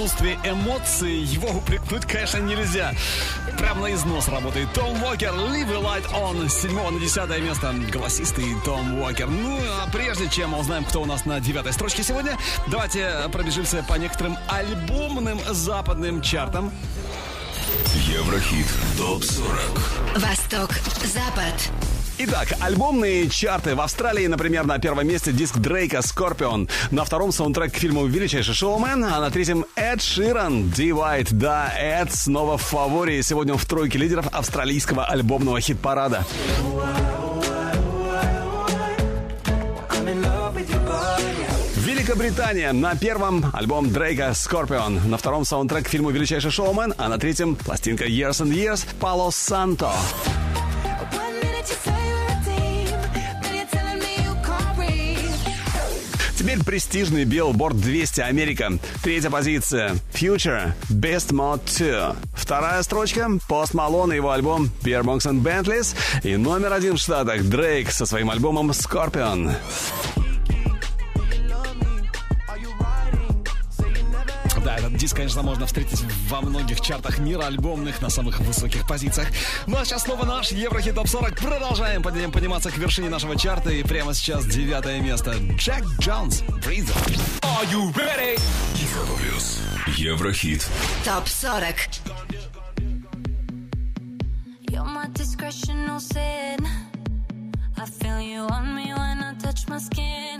в отсутствии эмоций его упрекнуть, конечно, нельзя. Прям на износ работает Том Уокер, Leave a Light On, с 7 на 10 место, голосистый Том Уокер. Ну, а прежде чем мы узнаем, кто у нас на девятой строчке сегодня, давайте пробежимся по некоторым альбомным западным чартам. Еврохит. Топ-40. Восток, Запад. Итак, альбомные чарты. В Австралии, например, на первом месте диск Дрейка «Скорпион». На втором саундтрек к фильму «Величайший шоумен», а на третьем Эд Ширан «Divide». Да, Эд снова в фаворе. Сегодня в тройке лидеров австралийского альбомного хит-парада. Великобритания. На первом альбом Дрейка «Скорпион». На втором саундтрек к фильму «Величайший шоумен», а на третьем пластинка «Years and Years» Пало Санто. One Теперь престижный Billboard 200 Америка. Третья позиция Future Best Mod 2. Вторая строчка Post Malone и его альбом Beer Monks and Bentleys. И номер один в Штатах Дрейк со своим альбомом Scorpion. Диск, конечно, можно встретить во многих чартах мира альбомных на самых высоких позициях. Ну а сейчас снова наш Еврохит Топ 40. Продолжаем подним- подниматься к вершине нашего чарта. И прямо сейчас девятое место. Джек Джонс, Breather. Are you ready? Еврохит. Топ 40. You're my discretional sin. I feel you on me when I touch my skin.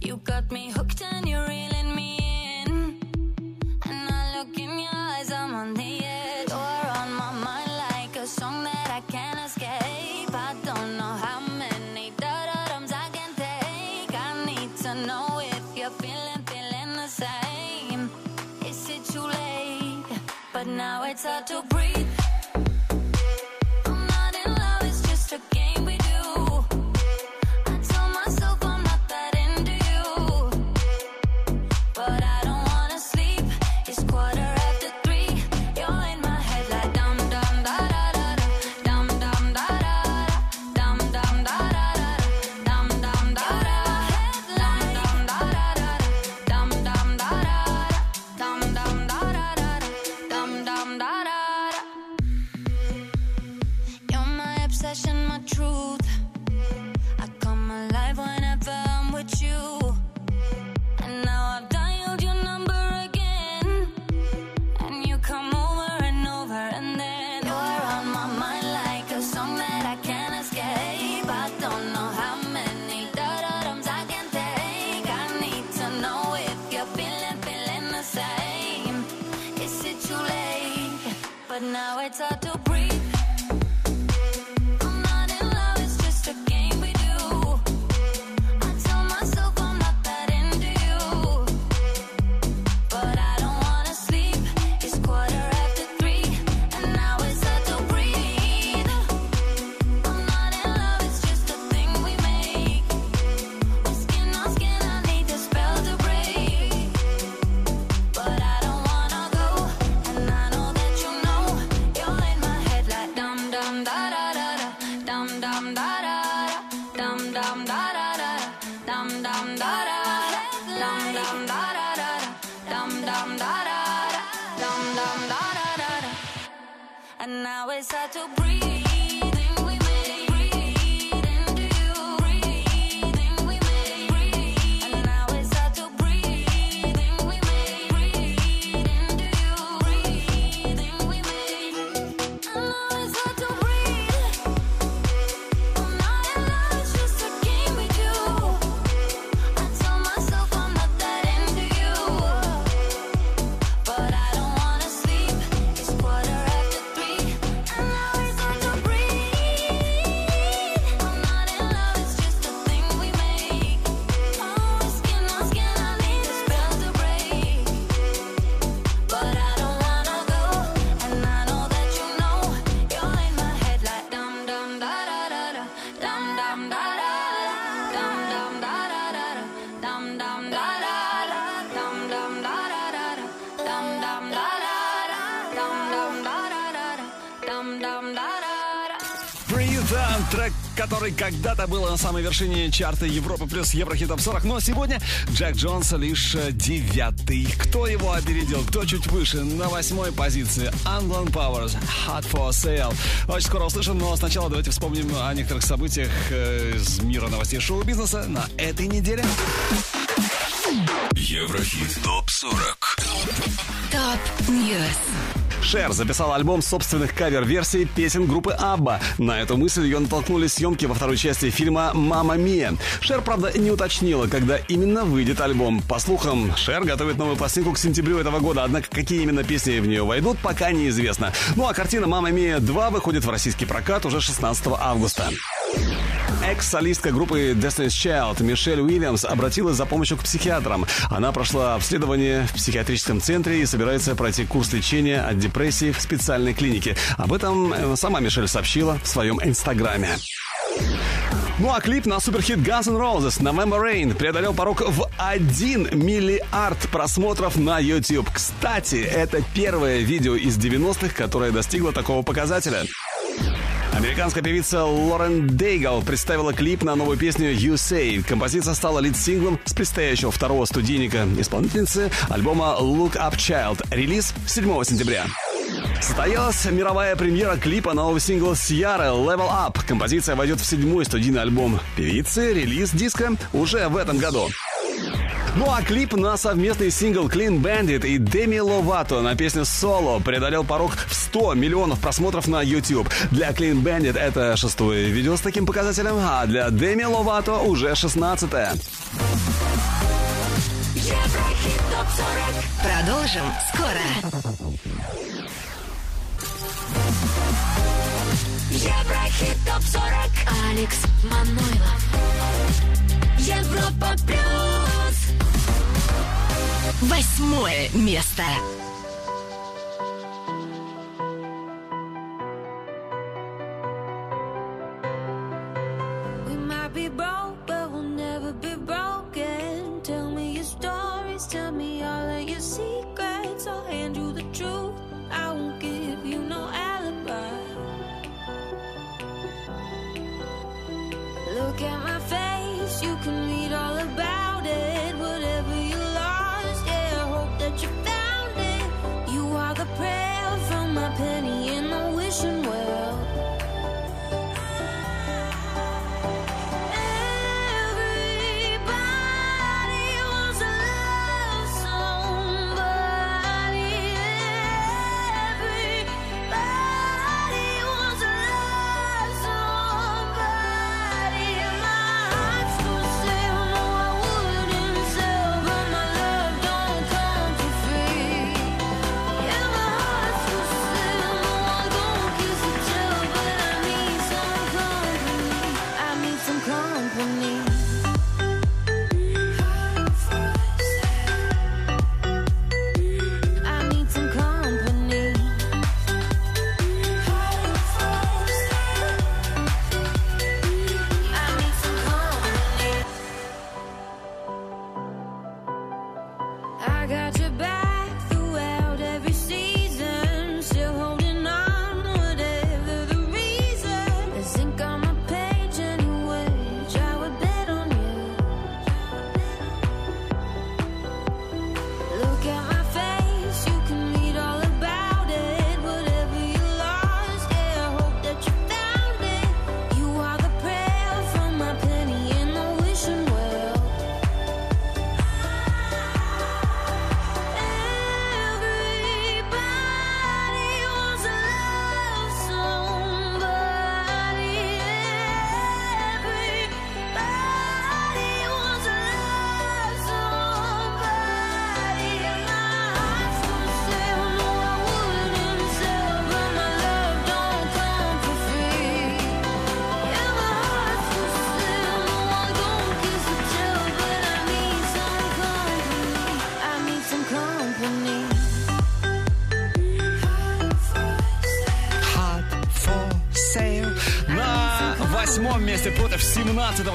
You got me hooked and you're reeling когда-то был на самой вершине чарта Европы плюс Еврохит Топ 40, но сегодня Джекс Джонс лишь э, девятый. Кто его опередил? Кто чуть выше? На восьмой позиции. Anglon Powers, Hot for Sale. Очень скоро услышим, но сначала давайте вспомним о некоторых событиях э, из мира новостей шоу-бизнеса на этой неделе. Еврохит ТОП-40 Top News. Шер записал альбом собственных кавер-версий песен группы Абба. На эту мысль ее натолкнули съемки во второй части фильма «Мама Мия». Шер, правда, не уточнила, когда именно выйдет альбом. По слухам, Шер готовит новую пластинку к сентябрю этого года, однако какие именно песни в нее войдут, пока неизвестно. Ну а картина «Мама Мия 2» выходит в российский прокат уже 16 августа. Экс-солистка группы Destiny's Child Мишель Уильямс обратилась за помощью к психиатрам. Она прошла обследование в психиатрическом центре и собирается пройти курс лечения от депрессии в специальной клинике. Об этом э, сама Мишель сообщила в своем инстаграме. Ну а клип на суперхит Guns N' Roses November Rain преодолел порог в 1 миллиард просмотров на YouTube. Кстати, это первое видео из 90-х, которое достигло такого показателя. Американская певица Лорен Дейгал представила клип на новую песню You Say. Композиция стала лид-синглом с предстоящего второго студийника исполнительницы альбома Look Up Child. Релиз 7 сентября. Состоялась мировая премьера клипа нового сингла Сьяры Level Up. Композиция войдет в седьмой студийный альбом певицы. Релиз диска уже в этом году. Ну а клип на совместный сингл Clean Bandit и Деми Ловато на песню Solo преодолел порог в 100 миллионов просмотров на YouTube. Для Clean Bandit это шестое видео с таким показателем, а для Деми Ловато уже 16 Еврохит ТОП-40. Продолжим скоро. Еврохит ТОП-40. Алекс Манойлов. Европа Плюс. Восьмое место.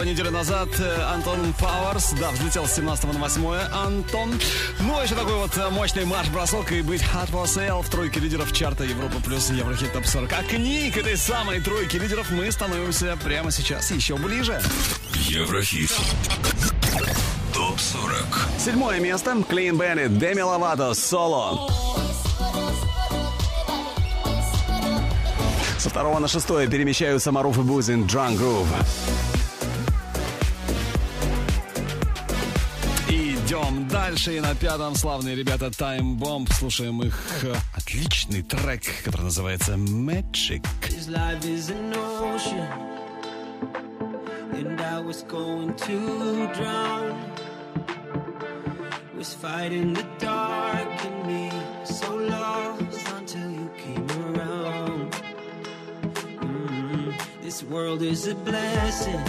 17-го неделю назад э, Антон Пауэрс. Да, взлетел с 17 на 8 Антон. Ну, еще такой вот э, мощный марш-бросок и быть Hot for Sale в тройке лидеров чарта Европа плюс Еврохит Топ 40. А к ней, к этой самой тройке лидеров, мы становимся прямо сейчас еще ближе. Еврохит. Топ 40. Седьмое место. Клин Беннет, Деми Ловато, Соло. Со второго на шестое перемещаются Маруф и Бузин, Drunk Groove. На пятом славные ребята Time Bomb. Слушаем их э, отличный трек, который называется Magic. This life is an ocean, and I was going to drown. Was fighting the dark in me, so lost until you came around. Mm, This world is a blessing.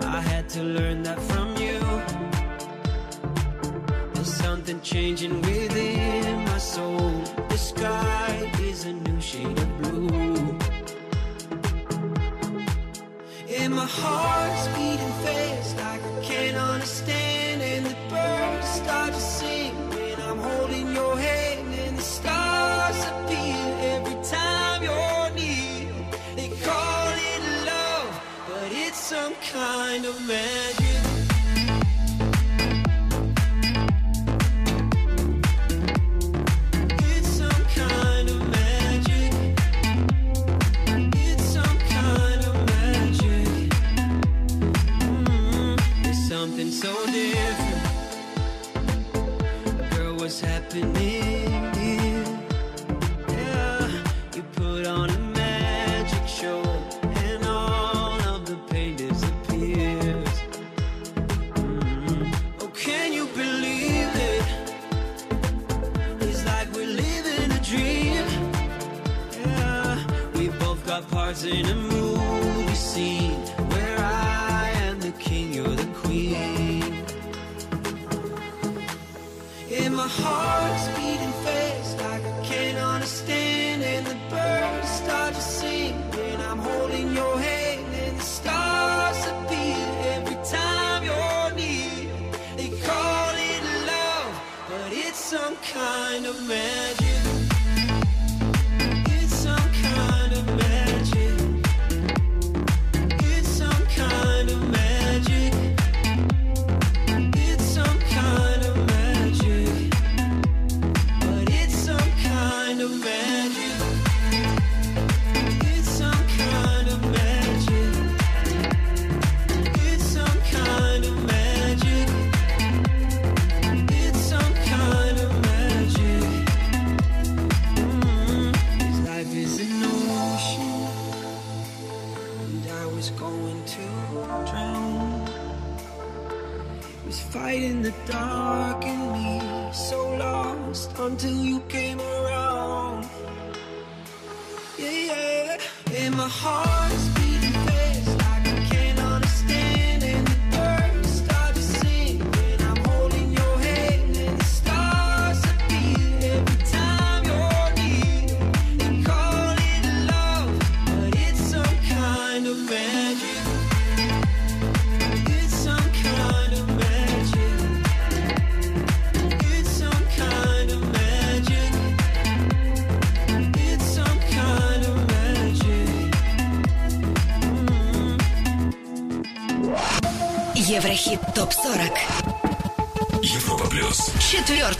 I had to learn that from you. Something changing within my soul. The sky is a new shade of blue. And my heart's beating fast I can't understand. And the birds start to sing when I'm holding your hand. And the stars appear every time you're near. They call it love, but it's some kind of magic. Happening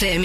FM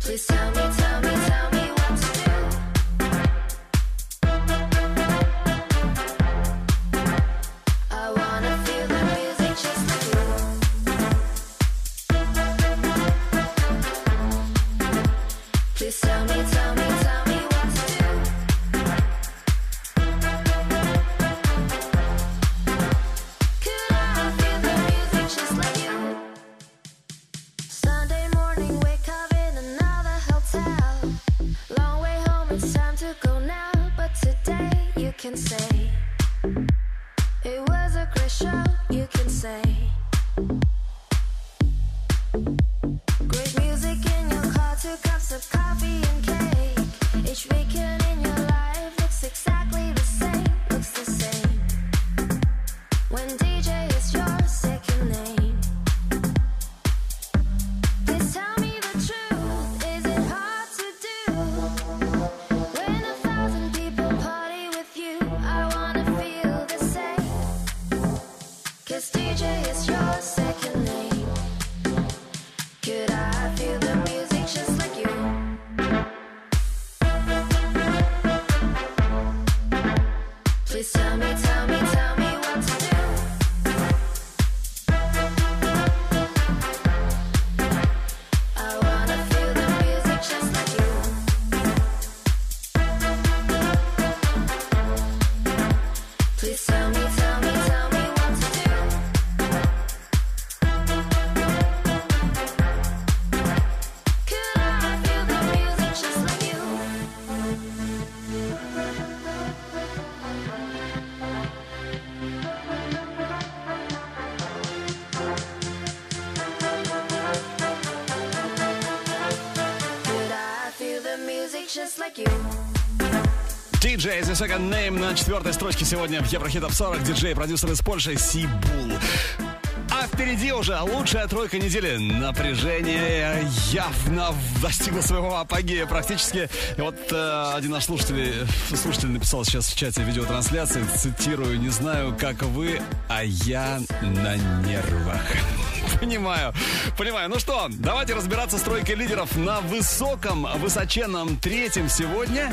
Please tell me. Second Name на четвертой строчке сегодня в Еврохит Топ 40. Диджей-продюсер из Польши Сибул. А впереди уже лучшая тройка недели. Напряжение явно достигло своего апогея практически. И вот э, один наш слушатель, слушатель написал сейчас в чате видеотрансляции, цитирую, «Не знаю, как вы, а я на нервах». (laughs) Понимаю, понимаю. Ну что, давайте разбираться с тройкой лидеров на высоком, высоченном третьем сегодня.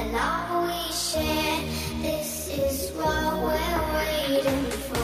and all we share. This is what we're waiting for.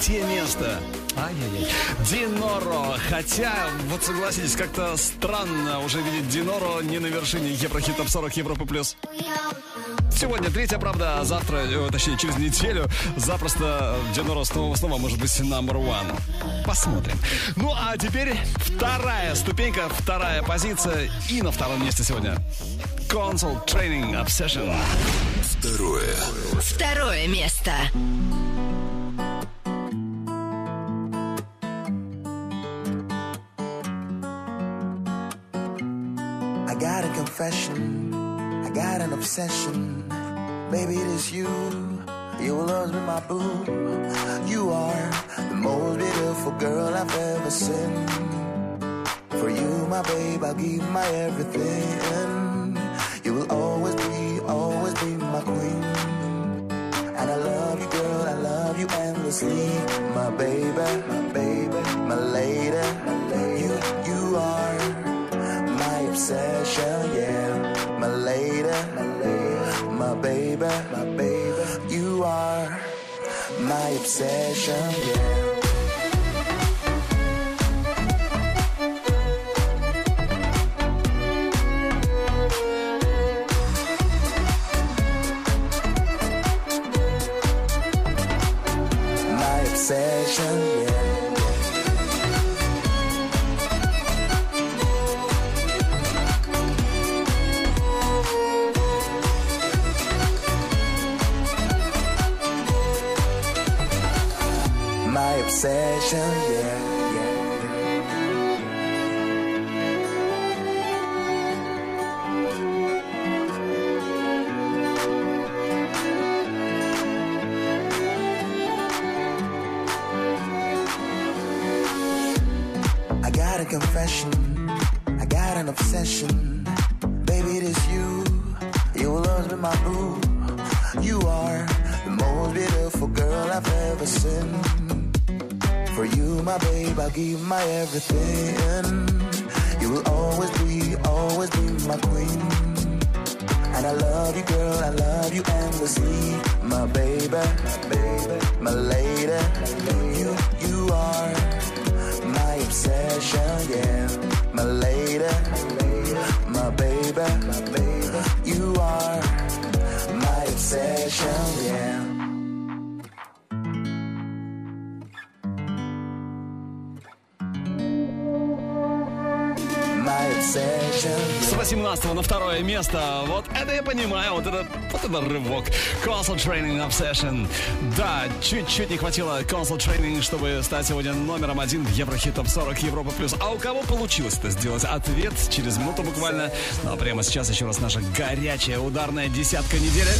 Третье место. Ай-яй-яй. Диноро. Хотя, вот согласитесь, как-то странно уже видеть Диноро не на вершине Еврохит Топ 40 Европы Плюс. Сегодня третья, правда, а завтра, э, точнее, через неделю запросто Диноро снова, снова может быть number one. Посмотрим. Ну, а теперь вторая ступенька, вторая позиция и на втором месте сегодня. Console Training Obsession. Второе. Второе место. Confession, I got an obsession. Baby, it is you. You will always be my boo. You are the most beautiful girl I've ever seen. For you, my babe, I'll give my everything. You will always be, always be my queen. And I love you, girl, I love you endlessly. My baby, session, yeah. session. Yeah. Obsession. Да, чуть-чуть не хватило Console Training, чтобы стать сегодня номером один в Еврохит Топ 40 Европа Плюс. А у кого получилось это сделать? Ответ через минуту буквально. А прямо сейчас еще раз наша горячая ударная десятка недели.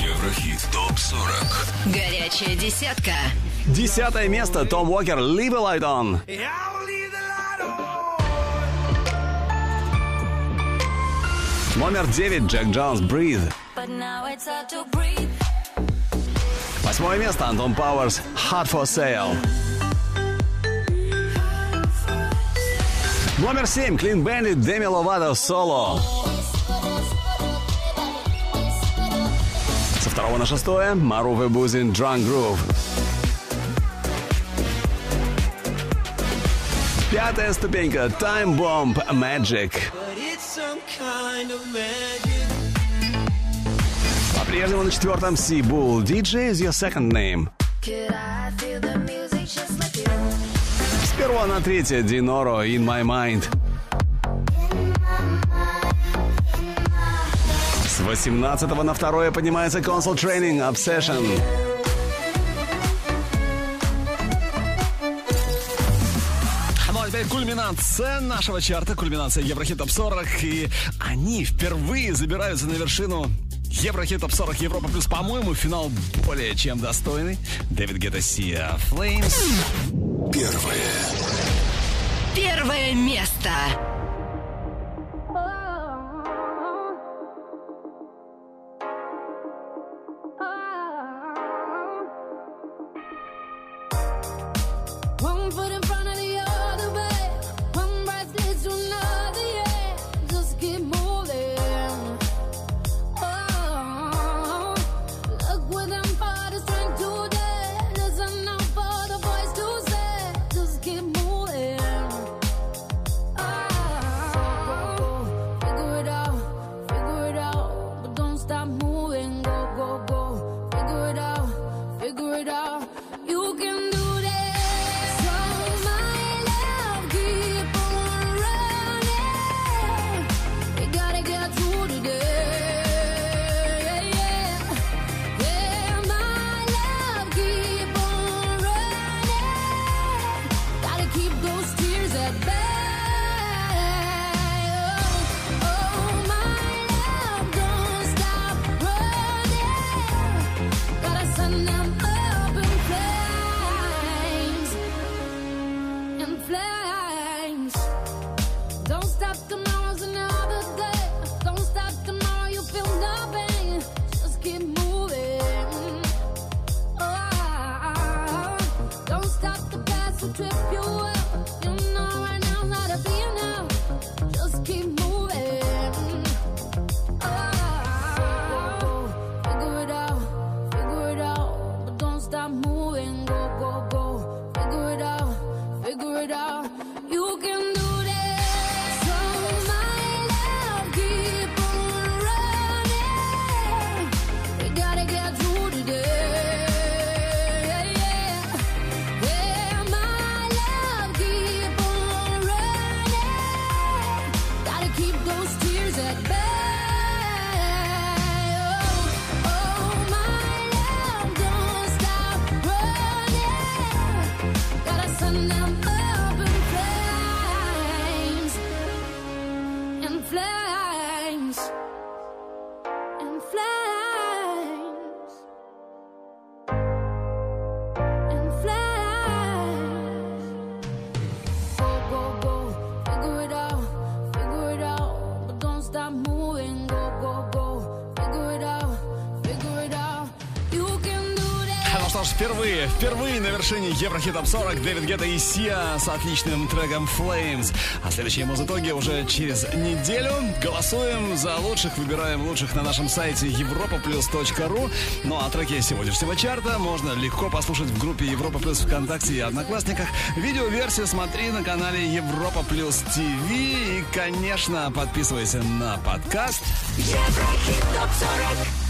Еврохит ТОП-40 Горячая десятка. Десятое место. Том Уокер, Leave a Light On. Номер девять. Джек Джонс, Breathe. Восьмое место. Антон Пауэрс, Hot for Sale. Номер семь. Клин Бендит, Деми Ловато, Соло. Со второго на шестое. Маруф и Бузин, Drunk Groove. Пятая ступенька. Time Bomb, Magic. But it's some kind of magic. По-прежнему на четвертом Си Bull. DJ is your second name. Could I feel the music just like you? С первого на третье Диноро, In My Mind. С 18 на второе поднимается Console Training Obsession. Ну а кульминация нашего чарта, кульминация Еврохит Топ 40. И они впервые забираются на вершину Еврохит Топ 40 Европа Плюс. По-моему, финал более чем достойный. Дэвид Гетта Сия Flames. Первое Первое место. Вершине Еврохит Топ 40 Дэвид Гетта и Сия с отличным треком Flames. А следующие музытоги уже через неделю. Голосуем за лучших, выбираем лучших на нашем сайте europaplus.ru. Ну а треки сегодняшнего чарта можно легко послушать в группе Европа Плюс ВКонтакте и Одноклассниках. Видеоверсию смотри на канале Европа Плюс ТВ. И, конечно, подписывайся на подкаст. Еврохит топ 40